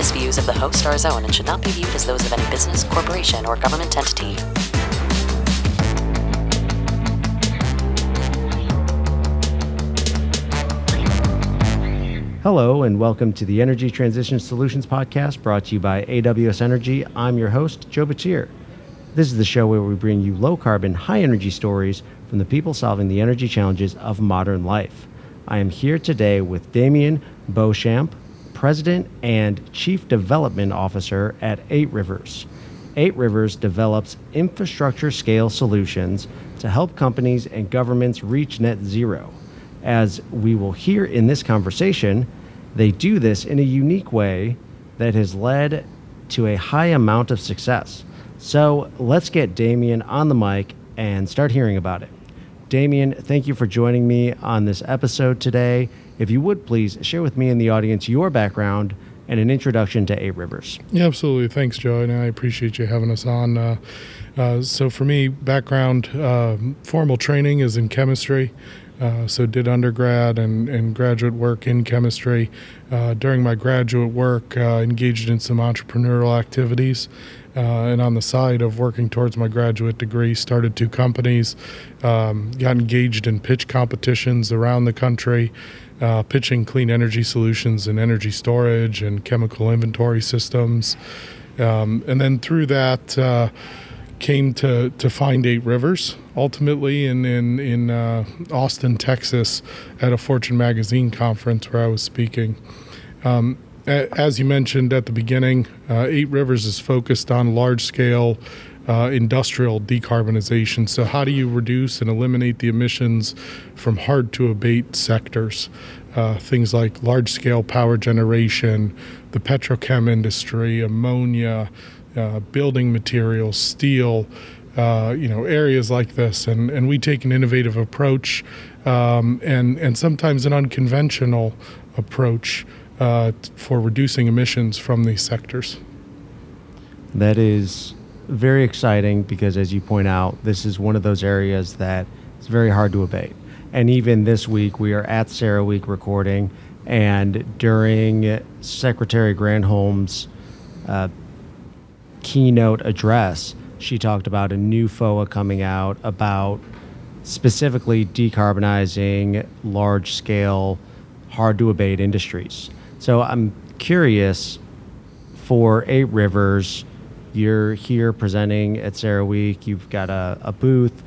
This views of the host are his own and should not be viewed as those of any business, corporation, or government entity. Hello, and welcome to the Energy Transition Solutions Podcast brought to you by AWS Energy. I'm your host, Joe Batir. This is the show where we bring you low carbon, high energy stories from the people solving the energy challenges of modern life. I am here today with Damian Beauchamp, President and Chief Development Officer at Eight Rivers. Eight Rivers develops infrastructure scale solutions to help companies and governments reach net zero. As we will hear in this conversation, they do this in a unique way that has led to a high amount of success. So let's get Damian on the mic and start hearing about it. Damian, thank you for joining me on this episode today. If you would please share with me and the audience your background and an introduction to Eight Rivers. Yeah, absolutely. Thanks, Joe, and I appreciate you having us on. Uh, uh, so, for me, background uh, formal training is in chemistry. Uh, so did undergrad and, and graduate work in chemistry. Uh, during my graduate work, uh, engaged in some entrepreneurial activities and on the side of working towards my graduate degree, started two companies, um, got engaged in pitch competitions around the country, uh, pitching clean energy solutions and energy storage and chemical inventory systems. Um, and then through that, uh, came to, to find Eight Rivers ultimately in, in, in uh, Austin, Texas, at a Fortune magazine conference where I was speaking. Um, as you mentioned at the beginning, uh, Eight Rivers is focused on large scale uh, industrial decarbonization. So, how do you reduce and eliminate the emissions from hard to abate sectors? Uh, things like large scale power generation, the petrochem industry, ammonia, uh, building materials, steel. Uh, you know areas like this, and, and we take an innovative approach um, and and sometimes an unconventional approach uh, for reducing emissions from these sectors. That is very exciting because, as you point out, this is one of those areas that it's very hard to abate. And even this week, we are at CERAWeek recording, and during Secretary Granholm's uh, keynote address, she talked about a new FOA coming out about specifically decarbonizing large scale, hard to abate industries. So I'm curious for Eight Rivers, you're here presenting at CERAWeek. you've got a, a booth.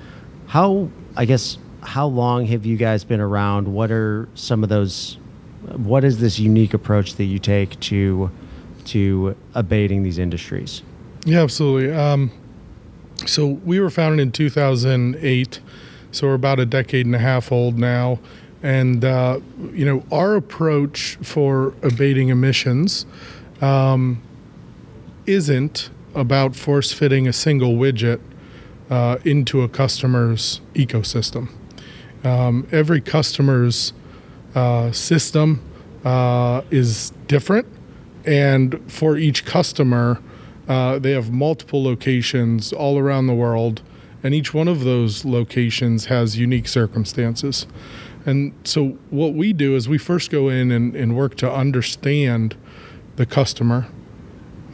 How, I guess, how long have you guys been around? What are some of those, what is this unique approach that you take to, to abating these industries? Yeah, absolutely. Um, so we were founded in 2008, so we're about a decade and a half old now. And, uh, you know, our approach for abating emissions um, isn't about force fitting a single widget uh, into a customer's ecosystem. Um, every customer's uh, system uh, is different, and for each customer, uh, they have multiple locations all around the world, and each one of those locations has unique circumstances. And so, what we do is we first go in and, and work to understand the customer,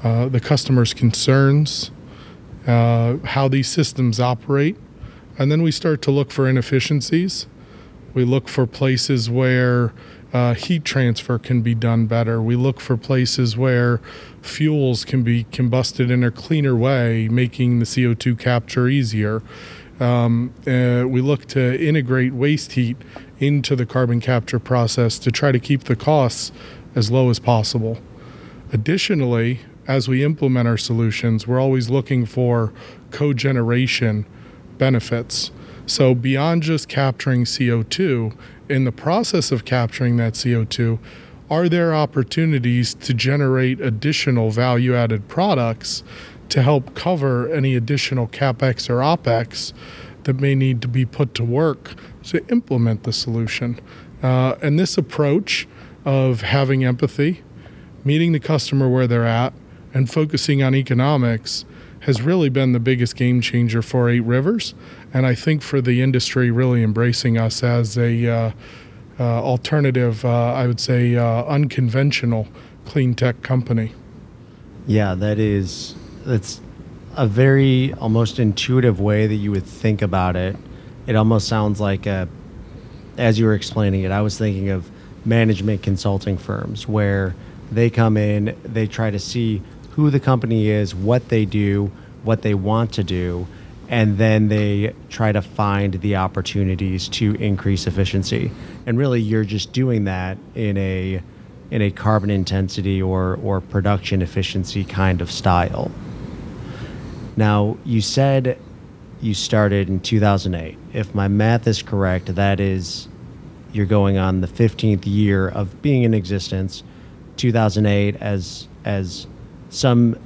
uh, the customer's concerns, uh, how these systems operate, and then we start to look for inefficiencies. We look for places where uh, heat transfer can be done better. We look for places where fuels can be combusted in a cleaner way, making the CO2 capture easier. Um, uh, we look to integrate waste heat into the carbon capture process to try to keep the costs as low as possible. Additionally, as we implement our solutions, we're always looking for cogeneration benefits. So, beyond just capturing CO2, in the process of capturing that CO2, are there opportunities to generate additional value added products to help cover any additional capex or opex that may need to be put to work to implement the solution? Uh, and this approach of having empathy, meeting the customer where they're at, and focusing on economics has really been the biggest game changer for Eight Rivers, and I think for the industry really embracing us as a uh, uh, alternative, uh, I would say, uh, unconventional clean tech company. Yeah, that is that's a very almost intuitive way that you would think about it. It almost sounds like a, as you were explaining it, I was thinking of management consulting firms where they come in, they try to see who the company is, what they do, what they want to do, and then they try to find the opportunities to increase efficiency. And really, you're just doing that in a in a carbon intensity or or production efficiency kind of style. Now, you said you started in 2008. If my math is correct, that is you're going on the 15th year of being in existence. 2008 as as some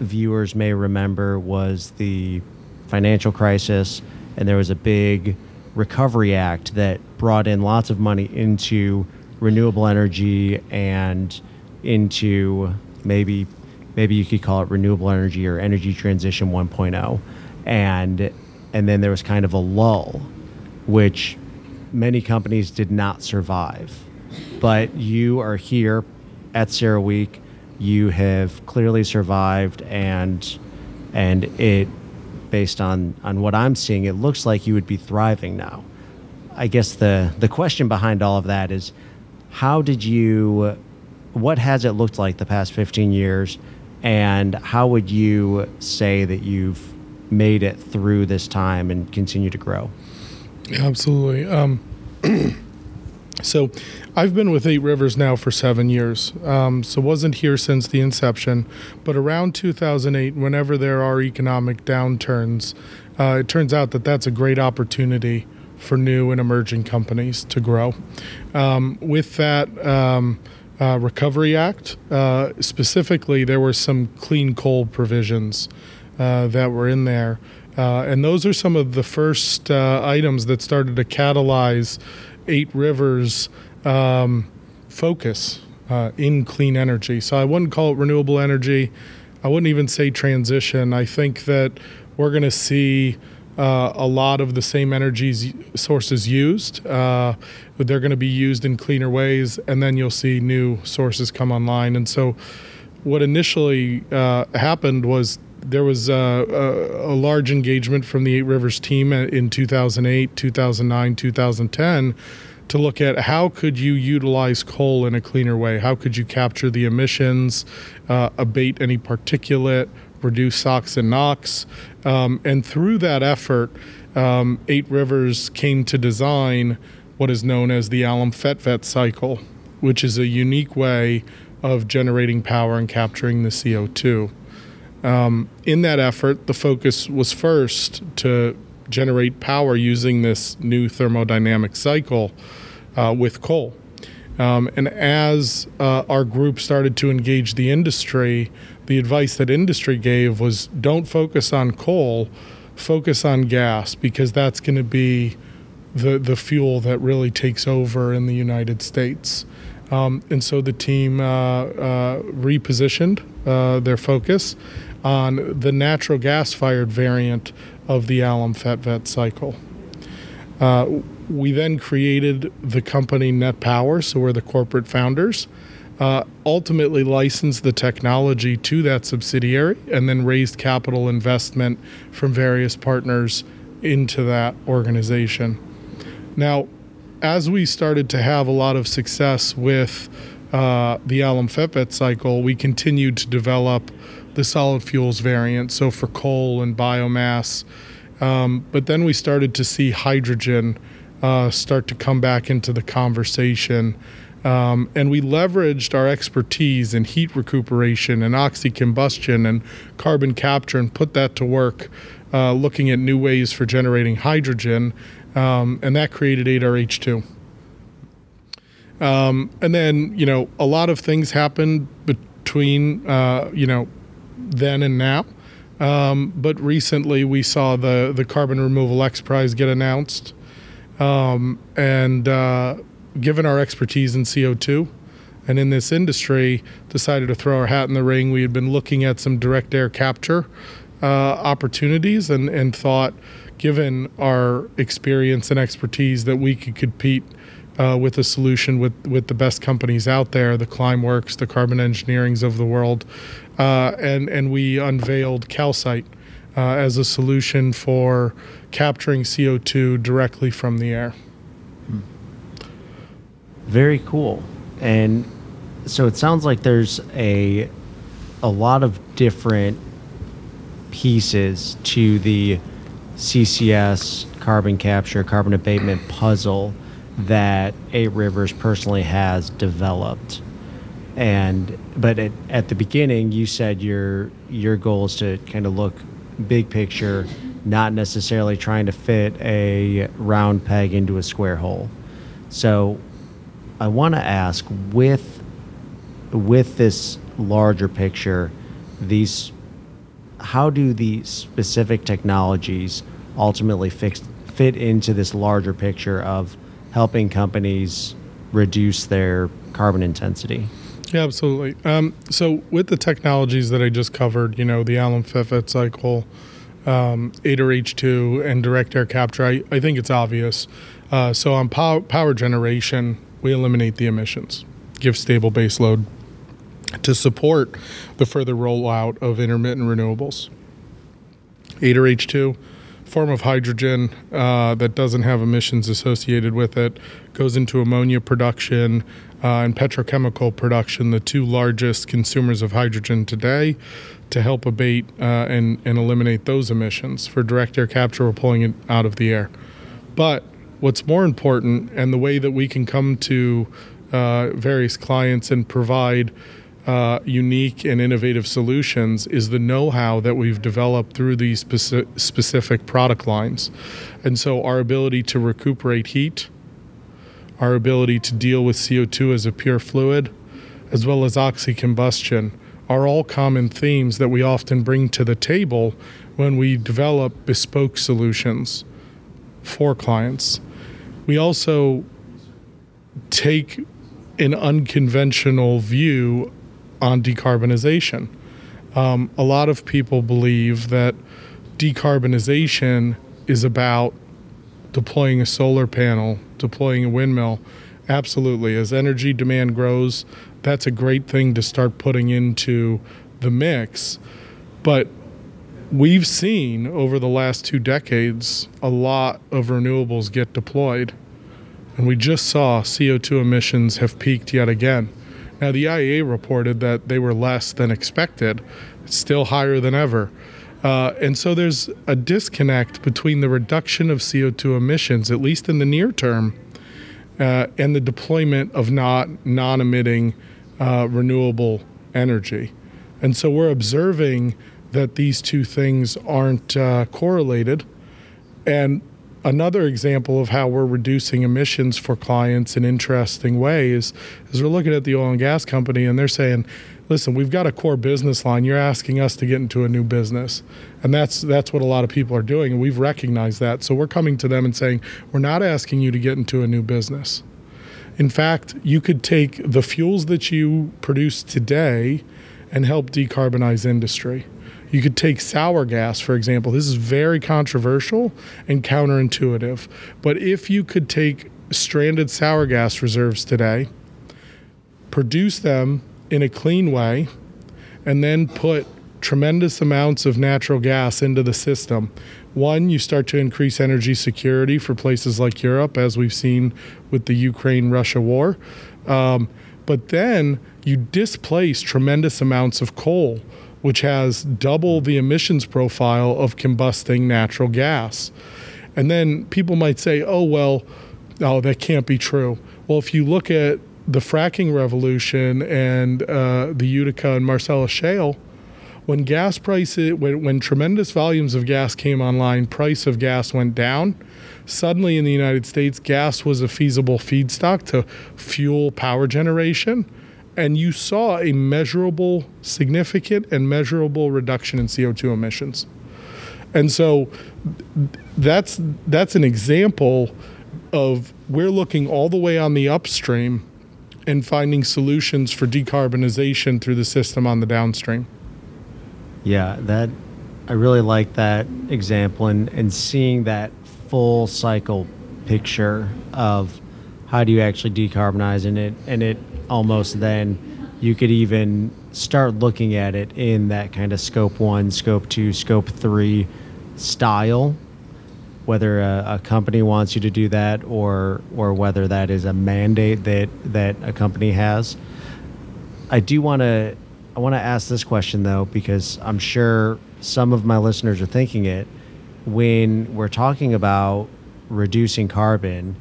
viewers may remember was the financial crisis, and there was a big recovery act that brought in lots of money into renewable energy and into maybe maybe you could call it renewable energy or energy transition 1.0 and and then there was kind of a lull which many companies did not survive. But you are here at CERAWeek you have clearly survived and and it based on on what I'm seeing it looks like you would be thriving now. I guess the the question behind all of that is how did you what has it looked like the past 15 years and how would you say that you've made it through this time and continue to grow? Absolutely. Um, so I've been with Eight Rivers now for seven years. Um, so wasn't here since the inception, but around 2008, whenever there are economic downturns, uh, it turns out that that's a great opportunity for new and emerging companies to grow. Um, with that um, uh, Recovery Act, uh, specifically, there were some clean coal provisions uh, that were in there. Uh, and those are some of the first uh, items that started to catalyze Eight Rivers um, focus uh, in clean energy. So I wouldn't call it renewable energy. I wouldn't even say transition. I think that we're going to see uh, a lot of the same energy sources used. Uh, they're going to be used in cleaner ways, and then you'll see new sources come online. And so, what initially uh, happened was there was a, a, a, large engagement from the Eight Rivers team in 2008, 2009, 2010 to look at how could you utilize coal in a cleaner way? How could you capture the emissions, uh, abate any particulate, reduce SOx and NOx? Um, and through that effort, um, Eight Rivers came to design what is known as the Allam-Fetvedt cycle, which is a unique way of generating power and capturing the CO2. Um, in that effort, the focus was first to generate power using this new thermodynamic cycle uh, with coal. Um, and as uh, our group started to engage the industry, the advice that industry gave was don't focus on coal, focus on gas, because that's going to be the, the fuel that really takes over in the United States. Um, and so the team uh, uh repositioned uh, their focus on the natural gas fired variant of the Allam-Fetvedt cycle. Uh, we then created the company Net Power, so we're the corporate founders. Uh, ultimately licensed the technology to that subsidiary and then raised capital investment from various partners into that organization. Now, as we started to have a lot of success with uh, the Allam-Fetvedt cycle, we continued to develop the solid fuels variant, so for coal and biomass. Um, but then we started to see hydrogen uh, start to come back into the conversation. Um, and we leveraged our expertise in heat recuperation and oxycombustion and carbon capture and put that to work, uh, looking at new ways for generating hydrogen. Um, and that created 8RH2. Um, and then, you know, a lot of things happened between, uh, you know, then and now. Um, but recently we saw the, the Carbon Removal X Prize get announced. Um, and uh, given our expertise in CO2 and in this industry, decided to throw our hat in the ring. We had been looking at some direct air capture uh, opportunities and, and thought, given our experience and expertise, that we could compete uh, with a solution with, with the best companies out there, the Climeworks, the Carbon Engineerings of the world, uh, and and we unveiled Calcite uh, as a solution for capturing CO2 directly from the air. Very cool. And so it sounds like there's a a lot of different pieces to the CCS carbon capture, carbon abatement puzzle that Eight Rivers personally has developed. And but at, at the beginning, you said your your goal is to kind of look big picture, not necessarily trying to fit a round peg into a square hole. So I want to ask with with this larger picture, these how do the specific technologies ultimately fix, fit into this larger picture of helping companies reduce their carbon intensity? Yeah, absolutely. Um, so with the technologies that I just covered, you know, the Allam-Fetvedt cycle, um, H2, and direct air capture, I, I think it's obvious. Uh, so on power, power generation, we eliminate the emissions, give stable base load to support the further rollout of intermittent renewables. 8RH2, form of hydrogen uh, that doesn't have emissions associated with it, goes into ammonia production uh, and petrochemical production, the two largest consumers of hydrogen today, to help abate uh, and, and eliminate those emissions. For direct air capture, we're pulling it out of the air. But what's more important, and the way that we can come to uh, various clients and provide uh, unique and innovative solutions is the know how that we've developed through these speci- specific product lines. And so, our ability to recuperate heat, our ability to deal with CO2 as a pure fluid, as well as oxycombustion, are all common themes that we often bring to the table when we develop bespoke solutions for clients. We also take an unconventional view on decarbonization. Um, a lot of people believe that decarbonization is about deploying a solar panel, deploying a windmill. Absolutely. As energy demand grows, that's a great thing to start putting into the mix. But we've seen over the last two decades a lot of renewables get deployed. And we just saw CO2 emissions have peaked yet again. Now, the IEA reported that they were less than expected, still higher than ever. Uh, and so there's a disconnect between the reduction of CO2 emissions, at least in the near term, uh, and the deployment of not non-emitting uh, renewable energy. And so we're observing that these two things aren't uh, correlated. And another example of how we're reducing emissions for clients in interesting ways is we're looking at the oil and gas company and they're saying, listen, we've got a core business line. You're asking us to get into a new business. And that's that's what a lot of people are doing. And we've recognized that. So we're coming to them and saying, we're not asking you to get into a new business. In fact, you could take the fuels that you produce today and help decarbonize industry. You could take sour gas, for example. This is very controversial and counterintuitive. But if you could take stranded sour gas reserves today, produce them in a clean way, and then put tremendous amounts of natural gas into the system. One, you start to increase energy security for places like Europe, as we've seen with the Ukraine Russia war. Um, but then you displace tremendous amounts of coal which has double the emissions profile of combusting natural gas. And then people might say, oh, well, oh, that can't be true. Well, if you look at the fracking revolution and uh, the Utica and Marcellus shale, when gas prices, when, when tremendous volumes of gas came online, price of gas went down. Suddenly in the United States, gas was a feasible feedstock to fuel power generation. And you saw a measurable, significant, and measurable reduction in CO2 emissions. And so that's that's an example of we're looking all the way on the upstream and finding solutions for decarbonization through the system on the downstream. Yeah, that I really like that example and, and seeing that full cycle picture of how do you actually decarbonize and it and it almost then you could even start looking at it in that kind of scope one, scope two, scope three style whether a, a, company wants you to do that or or whether that is a mandate that that a company has. I do want to I want to ask this question though because I'm sure some of my listeners are thinking it when we're talking about reducing carbon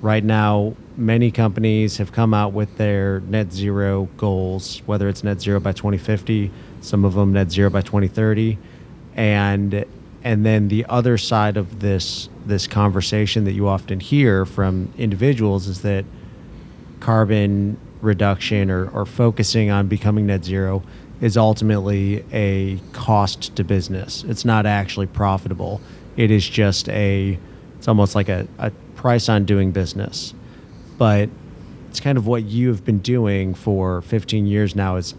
right now many companies have come out with their net zero goals whether it's net zero by 2050 some of them net zero by 2030 and and then the other side of this this conversation that you often hear from individuals is that carbon reduction or, or focusing on becoming net zero is ultimately a cost to business. It's not actually profitable. It is just a it's almost like a, a price on doing business. But it's kind of what you've been doing for 15 years now is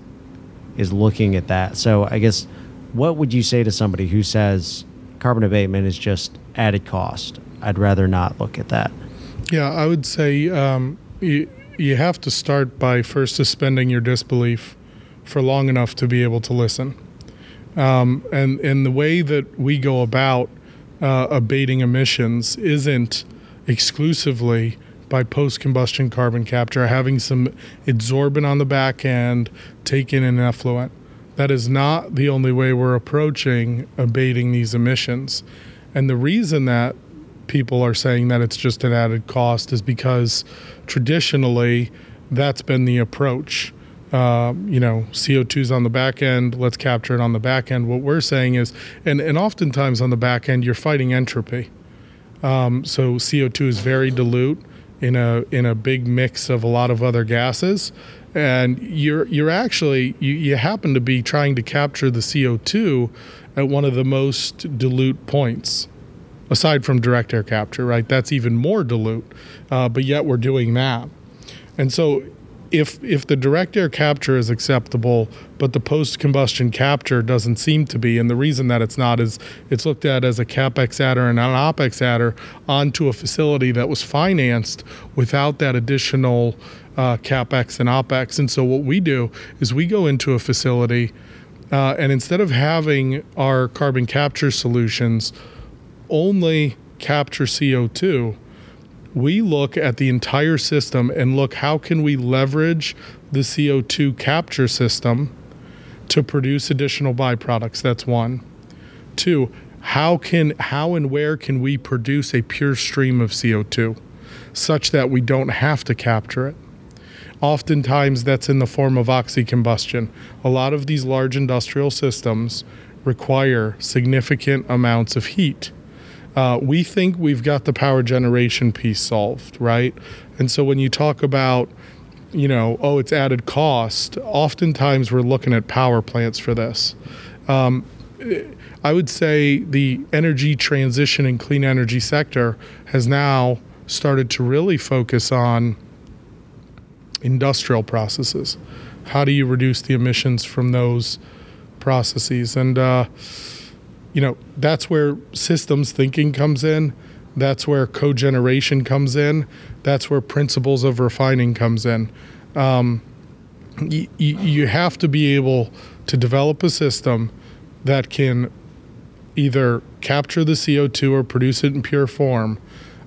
is looking at that. So I guess what would you say to somebody who says carbon abatement is just added cost. I'd rather not look at that. Yeah, I would say um, you, you have to start by first suspending your disbelief for long enough to be able to listen. Um, and, and the way that we go about uh, abating emissions isn't exclusively by post combustion carbon capture, having some adsorbent on the back end, take in an effluent. That is not the only way we're approaching abating these emissions. And the reason that people are saying that it's just an added cost is because traditionally that's been the approach. Uh, you know, CO2 is on the back end, let's capture it on the back end. What we're saying is, and, and oftentimes on the back end, you're fighting entropy. Um, so CO2 is very dilute in a in a big mix of a lot of other gases. And you're you're actually you, you happen to be trying to capture the CO2 at one of the most dilute points aside from direct air capture right? That's even more dilute uh, but yet we're doing that. And so if if the direct air capture is acceptable but the post combustion capture doesn't seem to be and the reason that it's not is it's looked at as a capex adder and an opex adder onto a facility that was financed without that additional uh, capex and opex. And so what we do is we go into a facility, uh, and instead of having our carbon capture solutions only capture CO2, we look at the entire system and look how can we leverage the CO2 capture system to produce additional byproducts. That's one. Two, how can how and where can we produce a pure stream of CO2 such that we don't have to capture it? Oftentimes, that's in the form of oxycombustion. A lot of these large industrial systems require significant amounts of heat. Uh, we think we've got the power generation piece solved, right? And so when you talk about, you know, oh, it's added cost, oftentimes we're looking at power plants for this. Um, I would say the energy transition and clean energy sector has now started to really focus on industrial processes. How do you reduce the emissions from those processes? And, uh, you know, that's where systems thinking comes in. That's where cogeneration comes in. That's where principles of refining comes in. Um, y- y- you have to be able to develop a system that can either capture the CO2 or produce it in pure form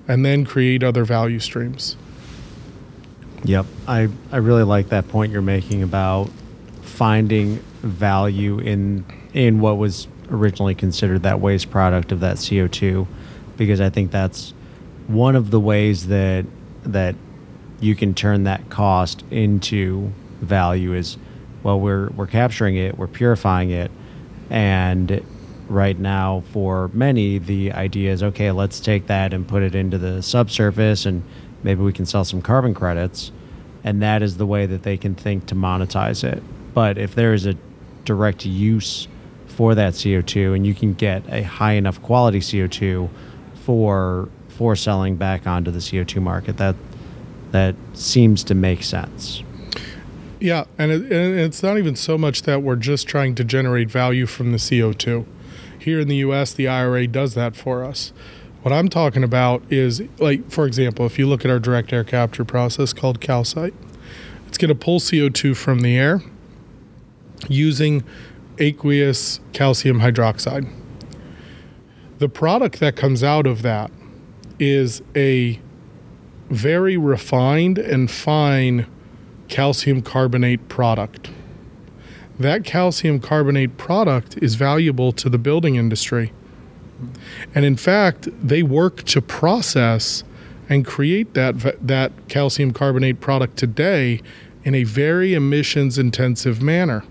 and then create other value streams. Yep. I, I really like that point you're making about finding value in in what was originally considered that waste product of that CO2 because I think that's one of the ways that that you can turn that cost into value is well we're we're capturing it, we're purifying it, And right now, for many, the idea is okay, let's take that and put it into the subsurface, and maybe we can sell some carbon credits. And that is the way that they can think to monetize it. But if there is a direct use for that CO2 and you can get a high enough quality CO2 for for selling back onto the CO2 market that that seems to make sense. Yeah, and, it, and it's not even so much that we're just trying to generate value from the CO2. Here in the US, the IRA does that for us. What I'm talking about is, like, for example, if you look at our direct air capture process called Calcite, it's going to pull CO2 from the air using aqueous calcium hydroxide. The product that comes out of that is a very refined and fine calcium carbonate product. That calcium carbonate product is valuable to the building industry. And in fact, they work to process and create that that calcium carbonate product today in a very emissions intensive manner.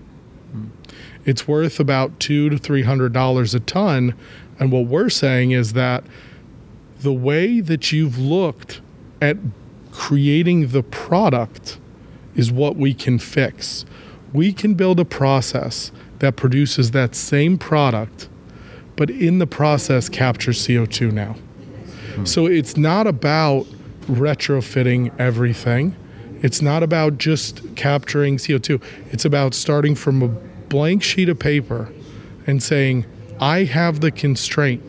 It's worth about two to three hundred dollars a ton, and what we're saying is that the way that you've looked at creating the product is what we can fix. We can build a process that produces that same product, but in the process captures CO2 now. Hmm. So it's not about retrofitting everything. It's not about just capturing CO2. It's about starting from a blank sheet of paper and saying, I have the constraint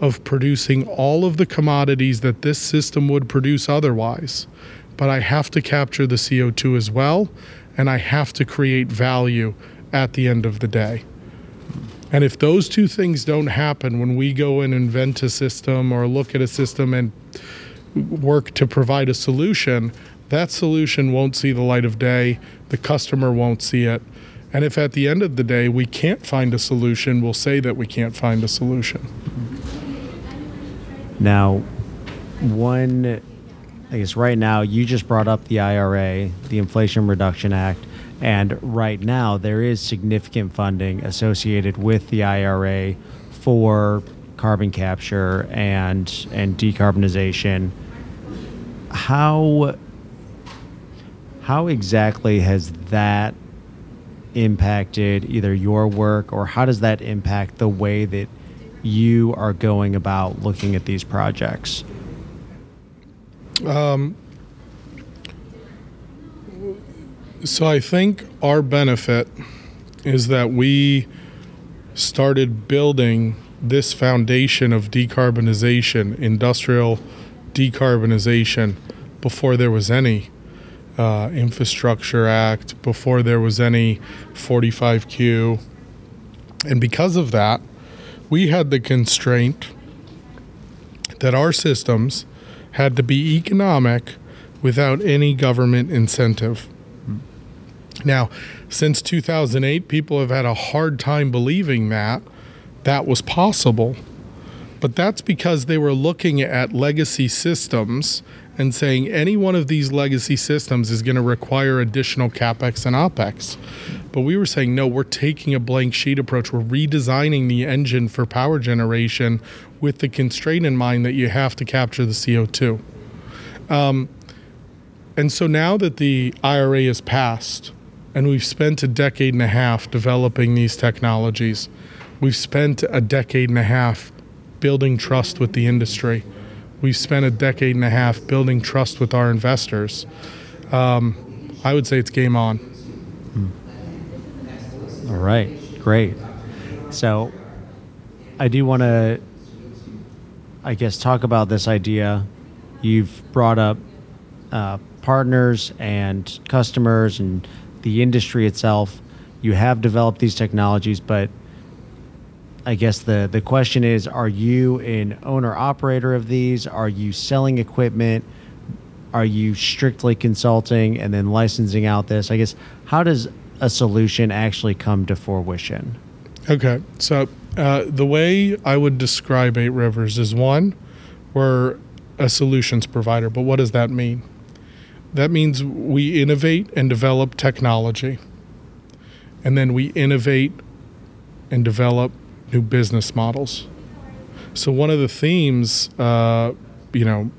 of producing all of the commodities that this system would produce otherwise, but I have to capture the CO2 as well, and I have to create value at the end of the day. And if those two things don't happen when we go and invent a system or look at a system and work to provide a solution, that solution won't see the light of day. The customer won't see it. And if at the end of the day we can't find a solution, we'll say that we can't find a solution. Now, one, I guess right now, you just brought up the IRA, the Inflation Reduction Act, and right now there is significant funding associated with the IRA for carbon capture and and decarbonization. How how exactly has that impacted either your work or how does that impact the way that you are going about looking at these projects? Um, so I think our benefit is that we started building this foundation of decarbonization, industrial decarbonization, before there was any uh, Infrastructure Act, before there was any 45Q. And because of that, we had the constraint that our systems had to be economic without any government incentive. Now, since 2008, people have had a hard time believing that that was possible. But that's because they were looking at legacy systems and saying any one of these legacy systems is going to require additional capex and opex. But we were saying, no, we're taking a blank sheet approach. We're redesigning the engine for power generation with the constraint in mind that you have to capture the CO2. Um, and so now that the IRA is passed, and we've spent a decade and a half developing these technologies, we've spent a decade and a half building trust with the industry. We've spent a decade and a half building trust with our investors. Um, I would say it's game on. All right, great. So I do want to, I guess, talk about this idea. You've brought up uh, partners and customers and the industry itself. You have developed these technologies, but I guess the, the question is are you an owner operator of these? Are you selling equipment? Are you strictly consulting and then licensing out this? I guess, how does a solution actually come to fruition? Okay, so uh, the way I would describe Eight Rivers is one, we're a solutions provider, but what does that mean? That means we innovate and develop technology, and then we innovate and develop new business models. So one of the themes, uh, you know,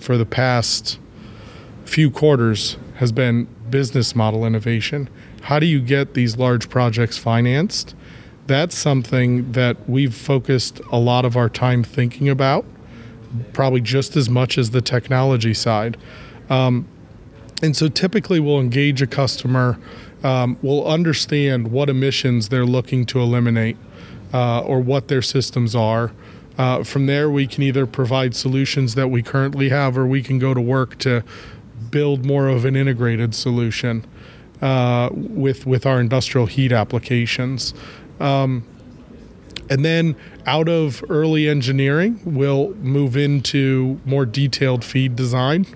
for the past few quarters has been business model innovation. How do you get these large projects financed? That's something that we've focused a lot of our time thinking about, probably just as much as the technology side. Um, and so typically we'll engage a customer, um, we'll understand what emissions they're looking to eliminate uh, or what their systems are. Uh, from there, we can either provide solutions that we currently have or we can go to work to build more of an integrated solution uh, with, with our industrial heat applications. Um, and then out of early engineering, we'll move into more detailed feed design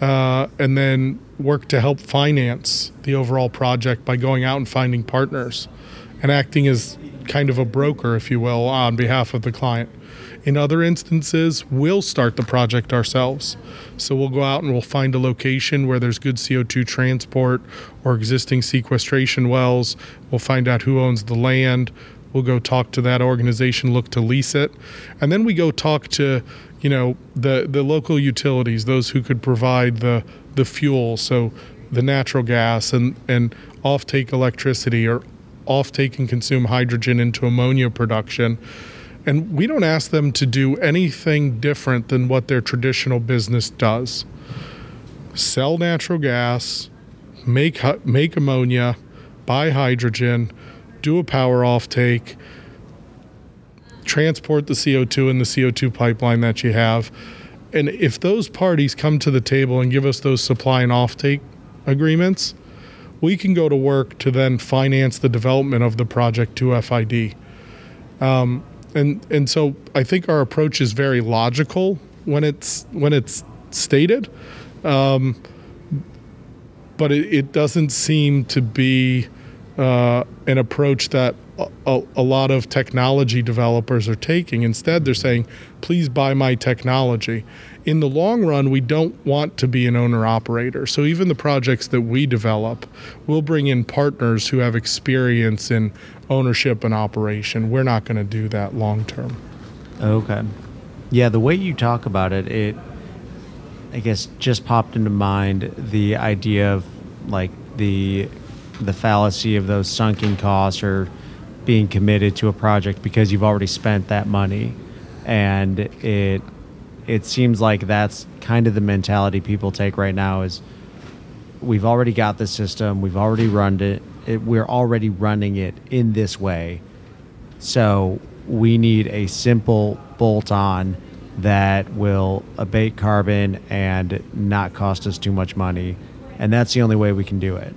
uh, and then work to help finance the overall project by going out and finding partners and acting as kind of a broker, if you will, on behalf of the client. In other instances, we'll start the project ourselves. So we'll go out and we'll find a location where there's good CO2 transport or existing sequestration wells. We'll find out who owns the land. We'll go talk to that organization, look to lease it. And then we go talk to, you know, the, the local utilities, those who could provide the, the fuel. So the natural gas and, and offtake electricity or offtake and consume hydrogen into ammonia production. And we don't ask them to do anything different than what their traditional business does sell natural gas, make, make ammonia, buy hydrogen, do a power offtake, transport the CO2 in the CO2 pipeline that you have. And if those parties come to the table and give us those supply and offtake agreements, we can go to work to then finance the development of the project to FID. Um, and and so I think our approach is very logical when it's when it's stated, um, but it, it, doesn't seem to be uh, an approach that a, a, lot of technology developers are taking. Instead, they're saying, "Please buy my technology." In the long run, we don't want to be an owner operator. So even the projects that we develop, we'll bring in partners who have experience in ownership and operation. We're not going to do that long term. Okay. Yeah, the way you talk about it, it I guess just popped into mind the idea of like the the fallacy of those sunken costs or being committed to a project because you've already spent that money and it it seems like that's kind of the mentality people take right now is we've already got the system we've already run it it, we're already running it in this way. So we need a simple bolt on that will abate carbon and not cost us too much money. And that's the only way we can do it.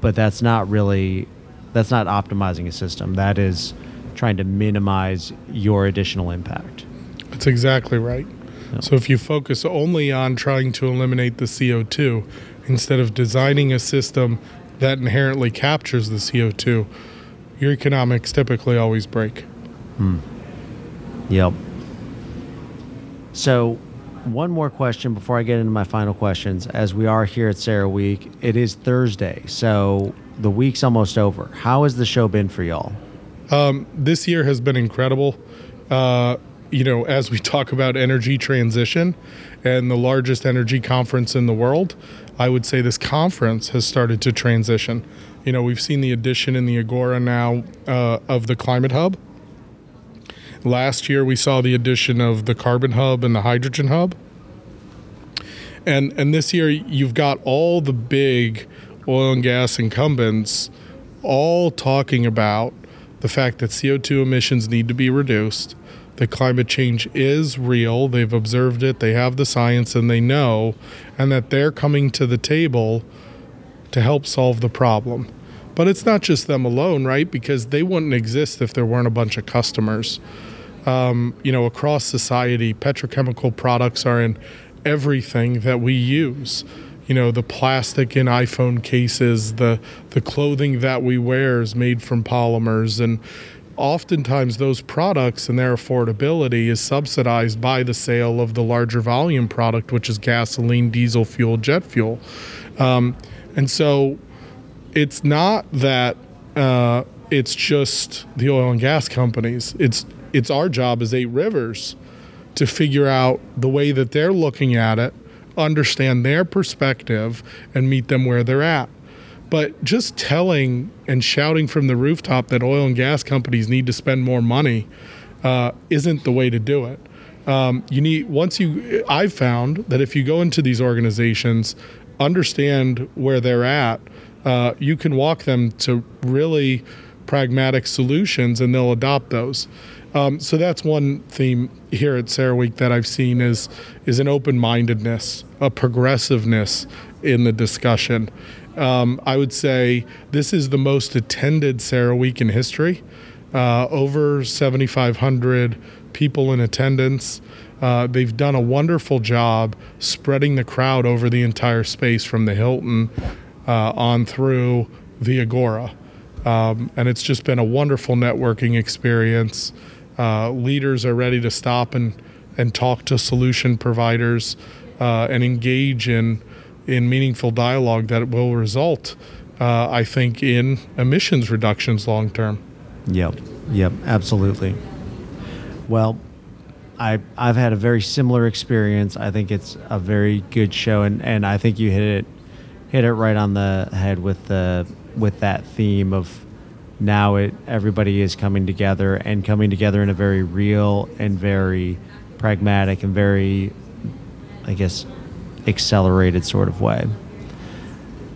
But that's not really that's not optimizing a system. That is trying to minimize your additional impact. That's exactly right. Yep. So if you focus only on trying to eliminate the CO2 instead of designing a system that inherently captures the CO2, your economics typically always break. Hmm. Yep. So, one more question before I get into my final questions. As we are here at CERAWeek, it is Thursday, so the week's almost over. How has the show been for y'all? Um, this year has been incredible. Uh, you know, as we talk about energy transition and the largest energy conference in the world, I would say this conference has started to transition. You know, we've seen the addition in the Agora now uh, of the Climate Hub. Last year, we saw the addition of the Carbon Hub and the Hydrogen Hub. And, and this year, you've got all the big oil and gas incumbents all talking about the fact that CO2 emissions need to be reduced that climate change is real. They've observed it, they have the science, and they know, and that they're coming to the table to help solve the problem. But it's not just them alone, right? Because they wouldn't exist if there weren't a bunch of customers. Um, you know, across society, petrochemical products are in everything that we use. You know, the plastic in iPhone cases, the the clothing that we wear is made from polymers, and oftentimes those products and their affordability is subsidized by the sale of the larger volume product, which is gasoline, diesel fuel, jet fuel. Um, and so it's not that uh, it's just the oil and gas companies. It's it's our job as Eight Rivers to figure out the way that they're looking at it, understand their perspective, and meet them where they're at. But just telling and shouting from the rooftop that oil and gas companies need to spend more money uh, isn't the way to do it. Um, you need once you. I've found that if you go into these organizations, understand where they're at, uh, you can walk them to really pragmatic solutions, and they'll adopt those. Um, so that's one theme here at CERAWeek that I've seen is is an open mindedness, a progressiveness in the discussion. Um, I would say this is the most attended CERAWeek in history. Uh, over 7,500 people in attendance. Uh, they've done a wonderful job spreading the crowd over the entire space from the Hilton uh, on through the Agora. Um, and it's just been a wonderful networking experience. Uh, leaders are ready to stop and, and talk to solution providers uh, and engage in, in meaningful dialogue that will result, uh, I think, in emissions reductions long term. Yep. Yep. Absolutely. Well, I I've had a very similar experience. I think it's a very good show, and, and I think you hit it hit it right on the head with the with that theme of now it everybody is coming together and coming together in a very real and very pragmatic and very I guess accelerated sort of way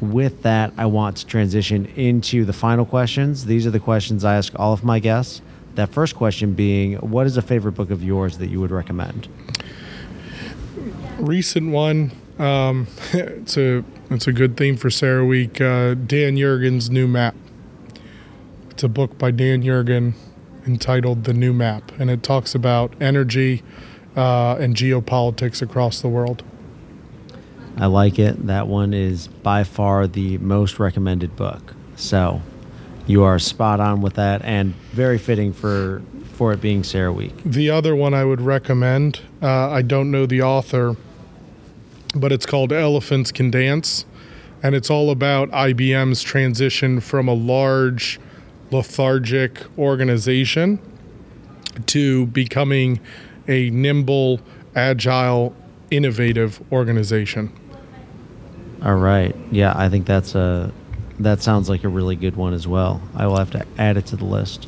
with that, I want to transition into the final questions. These are the questions I ask all of my guests. That first question being, what is a favorite book of yours that you would recommend? Recent one. Um, it's a it's a good theme for CERAWeek. Uh, Dan Yergin's New Map. It's a book by Dan Yergin entitled The New Map, and it talks about energy uh, and geopolitics across the world. I like it. That one is by far the most recommended book. So you are spot on with that and very fitting for for it being CERAWeek. The other one I would recommend, uh, I don't know the author, but it's called Elephants Can Dance. And it's all about IBM's transition from a large, lethargic organization to becoming a nimble, agile, innovative organization. All right. Yeah, I think that's a that sounds like a really good one as well. I will have to add it to the list.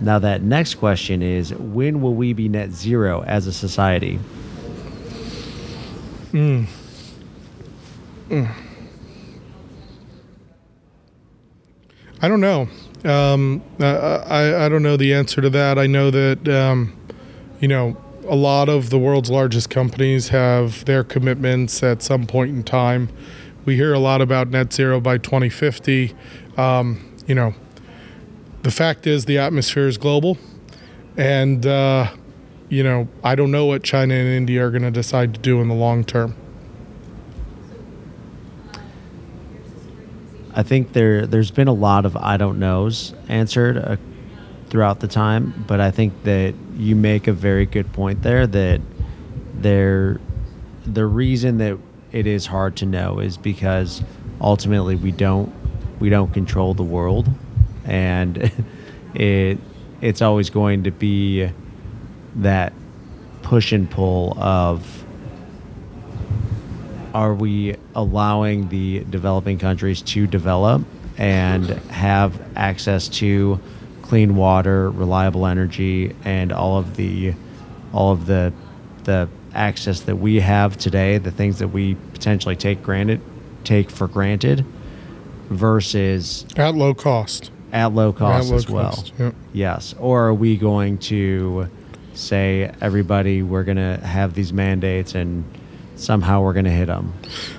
Now that next question is when will we be net zero as a society? Mm. Mm. I don't know. Um, I, I don't know the answer to that. I know that um, you know a lot of the world's largest companies have their commitments at some point in time we hear a lot about net zero by 2050. Um, you know, the fact is the atmosphere is global, and uh, you know I don't know what China and India are going to decide to do in the long term. I think there there's been a lot of I don't knows answered uh, throughout the time, but I think that you make a very good point there that there the reason that it is hard to know is because ultimately we don't we don't control the world. And it it's always going to be that push and pull of are we allowing the developing countries to develop and have access to clean water, reliable energy, and all of the all of the the access that we have today, the things that we potentially take granted, take for granted, versus at low cost. At low cost at low as well. Cost, yep. Yes. Or are we going to say everybody we're going to have these mandates and somehow we're going to hit them?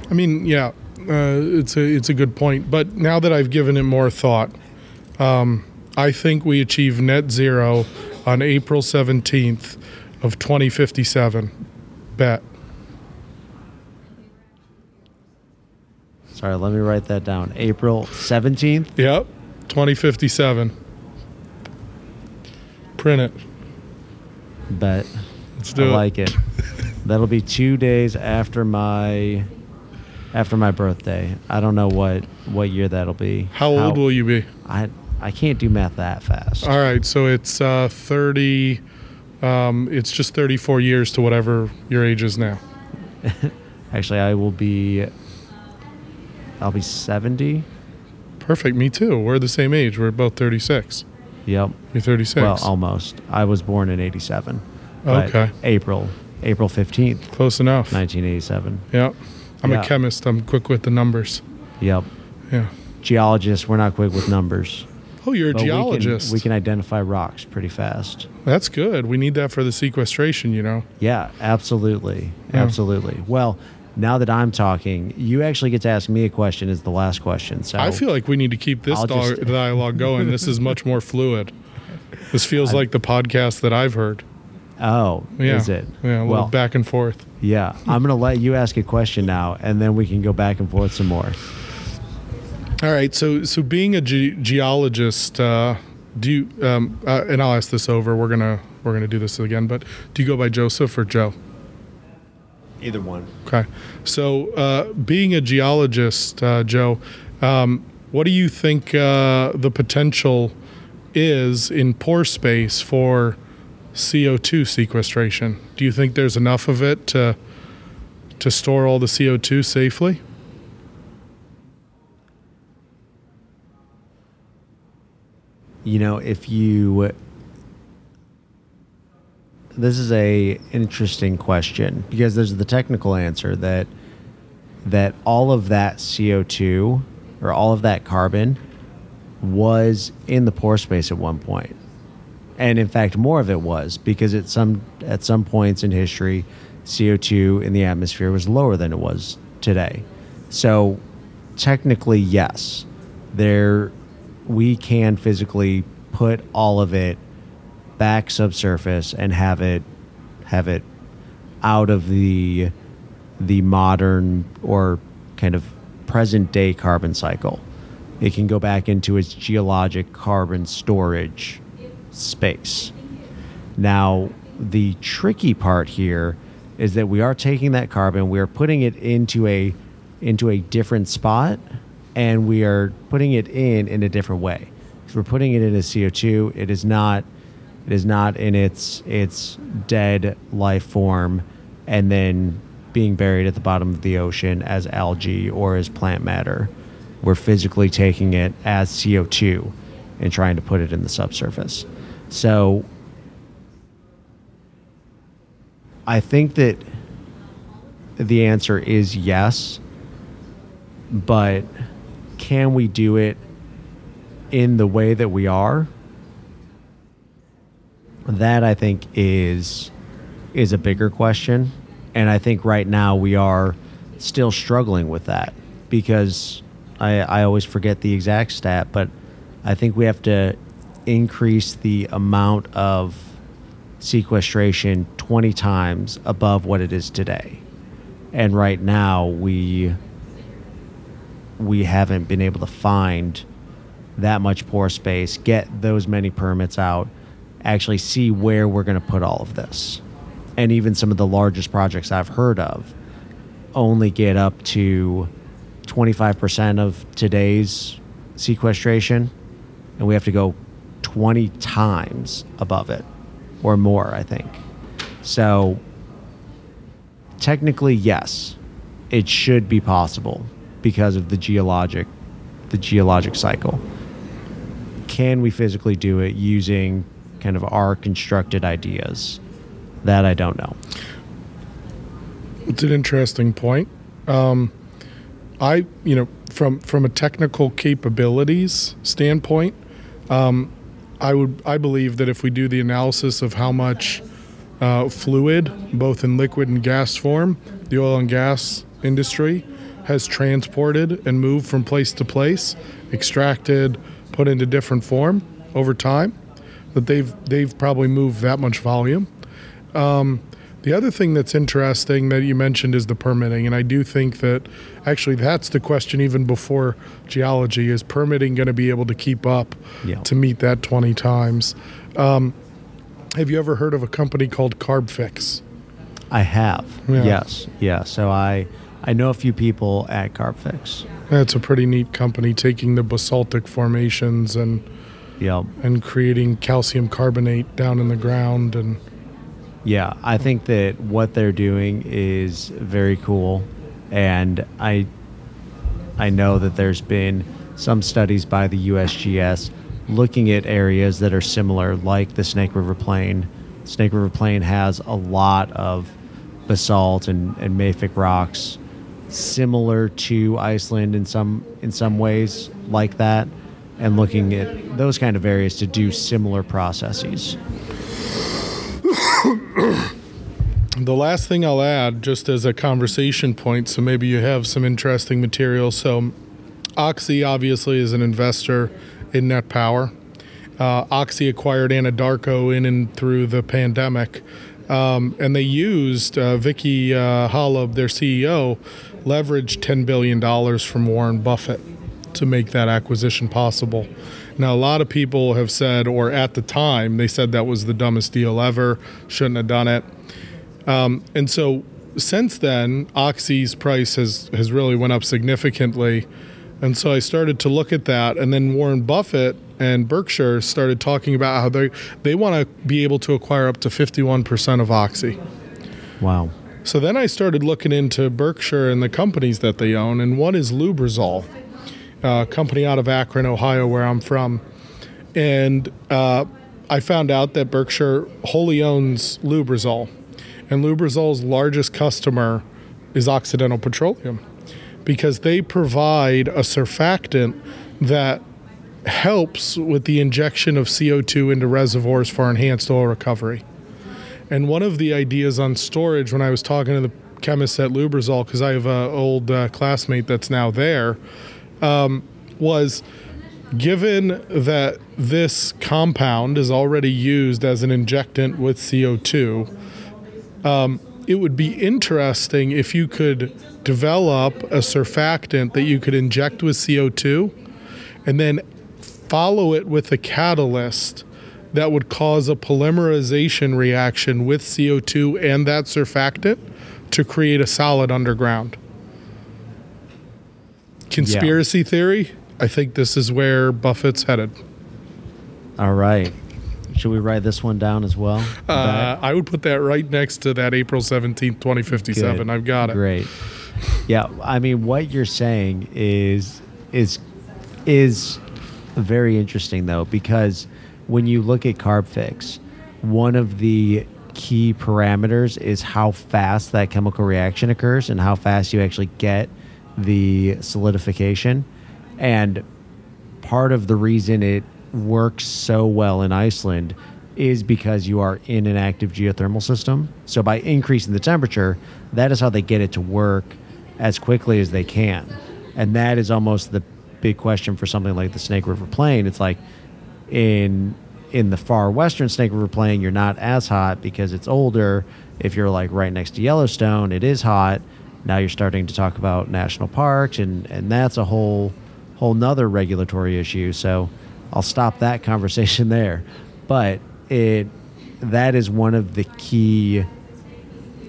I mean, yeah, uh, it's a it's a good point. But now that I've given it more thought, um, I think we achieve net zero on April seventeenth of 2057 bet. Sorry, let me write that down. April 17th? Yep, 2057. Print it. Bet. Let's do I it. like it. That'll be two days after my after my birthday. I don't know what what year that'll be. How old will you be? I I can't do math that fast. All right, so it's uh, 30. Um, it's just 34 years to whatever your age is now. Actually, I will be. I'll be 70. Perfect. Me too. We're the same age. We're both 36. Yep. You're 36. Well, almost. I was born in 87. Okay. April, April 15th, Close enough. 1987. Yep. I'm Yeah. a chemist. I'm quick with the numbers. Yep. Yeah. Geologists, we're not quick with numbers. Oh, you're a but we can- geologist. We can, identify rocks pretty fast. That's good. We need that for the sequestration, you know. Yeah, absolutely. Yeah. Absolutely. Well, now that I'm talking, you actually get to ask me a question as the last question. So I feel like we need to keep this dialogue going. This is much more fluid. This feels like the podcast that I've heard. Oh, Yeah. is it? Yeah, a little well, back and forth. yeah. I'm going to let you ask a question now, and then we can go back and forth some more. All right. So, so being a ge- geologist, uh, do you? Um, uh, and I'll ask this over. We're gonna we're gonna do this again. But do you go by Joseph or Joe? Either one. Okay. So, uh, being a geologist, uh, Joe, um, what do you think uh, the potential is in pore space for CO2 sequestration? Do you think there's enough of it to to store all the CO2 safely? You know if you this is a interesting question because there's the technical answer that that all of that CO2 or all of that carbon was in the pore space at one point. And in fact more of it was because at some at some points in history CO2 in the atmosphere was lower than it was today. So technically yes, there we can physically put all of it back subsurface and have it have it out of the the modern or kind of present day carbon cycle. It can go back into its geologic carbon storage space. Now, the tricky part here is that we are taking that carbon, we are putting it into a into a different spot, and we are putting it in in a different way. we're putting it in as CO2. It is not it is not in its its dead life form, and then being buried at the bottom of the ocean as algae or as plant matter. We're physically taking it as CO2 and trying to put it in the subsurface. So I think that the answer is yes, but can we do it in the way that we are? That I think is is a bigger question, and I think right now we are still struggling with that because I I always forget the exact stat, but I think we have to increase the amount of sequestration 20 times above what it is today. And right now we we haven't been able to find that much pore space, get those many permits out, actually see where we're going to put all of this. And even some of the largest projects I've heard of only get up to 25% of today's sequestration, and we have to go 20 times above it or more, I think. So, technically, yes, it should be possible because of the geologic the geologic cycle. Can we physically do it using kind of our constructed ideas? That I don't know. It's an interesting point. Um, I, you know, from from a technical capabilities standpoint, um, I would I believe that if we do the analysis of how much uh, fluid, both in liquid and gas form, the oil and gas industry has transported and moved from place to place, extracted, put into different form over time, that they've they've probably moved that much volume. The other thing that's interesting that you mentioned is the permitting, and I do think that actually that's the question even before geology is permitting going to be able to keep up Yeah. to meet that 20 times. Um, have you ever heard of a company called CarbFix? I have. Yeah. Yes. Yeah. So I I know a few people at CarbFix. That's a pretty neat company taking the basaltic formations and Yep. and creating calcium carbonate down in the ground and Yeah, I think that what they're doing is very cool, and I I know that there's been some studies by the USGS looking at areas that are similar, like the Snake River Plain. Snake River Plain has a lot of basalt and, and mafic rocks, similar to Iceland in some in some ways, like that, and looking at those kind of areas to do similar processes. The last thing I'll add, just as a conversation point, so maybe you have some interesting material. So, Oxy obviously is an investor in Net Power. Uh, Oxy acquired Anadarko in and through the pandemic, um, and they used uh, Vicki uh, Hollub, their CEO, leveraged $10 billion from Warren Buffett to make that acquisition possible. Now, a lot of people have said, or at the time, they said that was the dumbest deal ever, shouldn't have done it. Um, and so since then, Oxy's price has, has really went up significantly. And so I started to look at that. And then Warren Buffett and Berkshire started talking about how they, they want to be able to acquire up to 51% of Oxy. Wow. So then I started looking into Berkshire and the companies that they own, and one is Lubrizol, a company out of Akron, Ohio, where I'm from. And uh, I found out that Berkshire wholly owns Lubrizol, and Lubrizol's largest customer is Occidental Petroleum because they provide a surfactant that helps with the injection of CO2 into reservoirs for enhanced oil recovery. And one of the ideas on storage, when I was talking to the chemist at Lubrizol, because I have an old uh, classmate that's now there, um, was given that this compound is already used as an injectant with CO2, um, it would be interesting if you could develop a surfactant that you could inject with CO2 and then follow it with a catalyst that would cause a polymerization reaction with CO2 and that surfactant to create a solid underground. Conspiracy theory? I think this is where Buffett's headed. All right. Should we write this one down as well? Uh, I would put that right next to that April 17th, 2057. Good. I've got it. Great. Yeah, I mean, what you're saying is is is very interesting though because when you look at CarbFix, one of the key parameters is how fast that chemical reaction occurs and how fast you actually get the solidification. And part of the reason it works so well in Iceland is because you are in an active geothermal system. So by increasing the temperature, that is how they get it to work as quickly as they can. And that is almost the big question for something like the Snake River Plain. It's like in in the far western Snake River Plain, you're not as hot because it's older. If you're like right next to Yellowstone, it is hot. Now you're starting to talk about national parks and and that's a whole whole nother regulatory issue. So I'll stop that conversation there. But it that is one of the key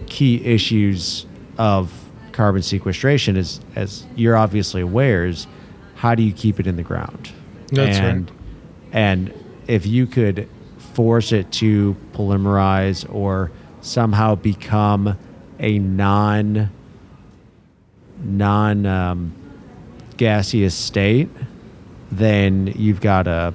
key issues of carbon sequestration is as you're obviously aware is how do you keep it in the ground? That's and right. And if you could force it to polymerize or somehow become a non non um, gaseous state, then you've got a,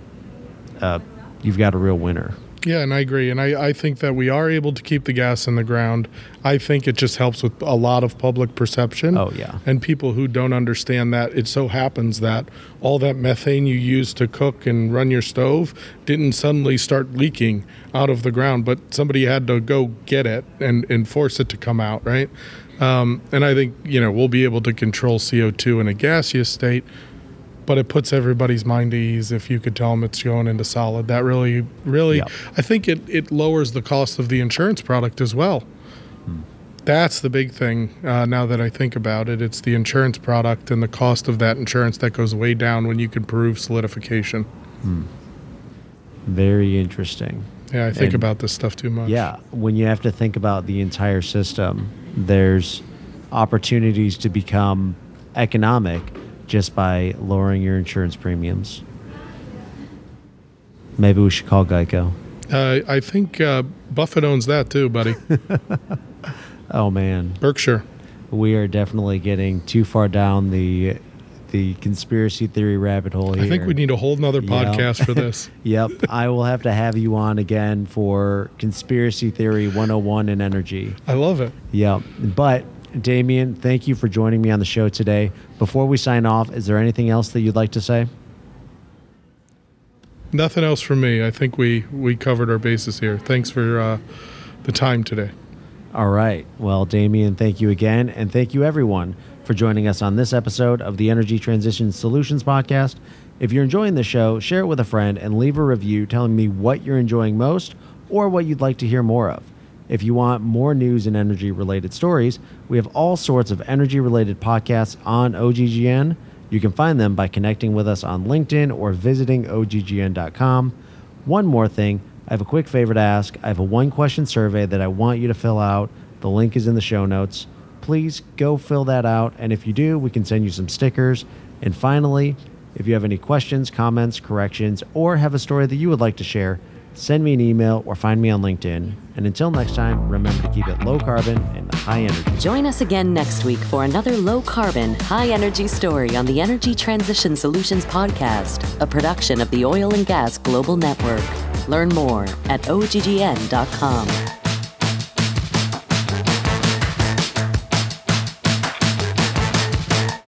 a you've got a real winner. Yeah, and I agree. And I, I think that we are able to keep the gas in the ground. I think it just helps with a lot of public perception. Oh, yeah. And people who don't understand that it so happens that all that methane you use to cook and run your stove didn't suddenly start leaking out of the ground, but somebody had to go get it and, and force it to come out, right? Um, and I think, you know, we'll be able to control CO2 in a gaseous state, but it puts everybody's mind at ease if you could tell them it's going into solid. That really, really, Yep. I think it, it lowers the cost of the insurance product as well. That's the big thing uh, now that I think about it. It's the insurance product and the cost of that insurance that goes way down when you can prove solidification. Very interesting. Yeah, I think And- about this stuff too much. Yeah, when you have to think about the entire system, there's opportunities to become economic just by lowering your insurance premiums. Maybe we should call Geico. Uh, I think uh, Buffett owns that too, buddy. Oh man, Berkshire. we are definitely getting too far down the the conspiracy theory rabbit hole here. I think we need a whole nother podcast for this. Yep, I will have to have you on again for conspiracy theory 101 in energy. I love it. Yep. But Damian, thank you for joining me on the show today. Before we sign off, is there anything else that you'd like to say? Nothing else from me. I think we we covered our bases here. Thanks for uh, the time today. All right. Well, Damian, thank you again. And thank you, everyone, for joining us on this episode of the Energy Transition Solutions Podcast. If you're enjoying the show, share it with a friend and leave a review telling me what you're enjoying most or what you'd like to hear more of. If you want more news and energy related stories, we have all sorts of energy related podcasts on OGGN. You can find them by connecting with us on LinkedIn or visiting OGGN.com. One more thing I have a quick favor to ask. I have a one question survey that I want you to fill out. The link is in the show notes. Please go fill that out. And if you do, we can send you some stickers. And finally, if you have any questions, comments, corrections, or have a story that you would like to share, send me an email or find me on LinkedIn. And until next time, remember to keep it low carbon and high energy. Join us again next week for another low carbon, high energy story on the Energy Transition Solutions Podcast, a production of the Oil and Gas Global Network. Learn more at oggn.com.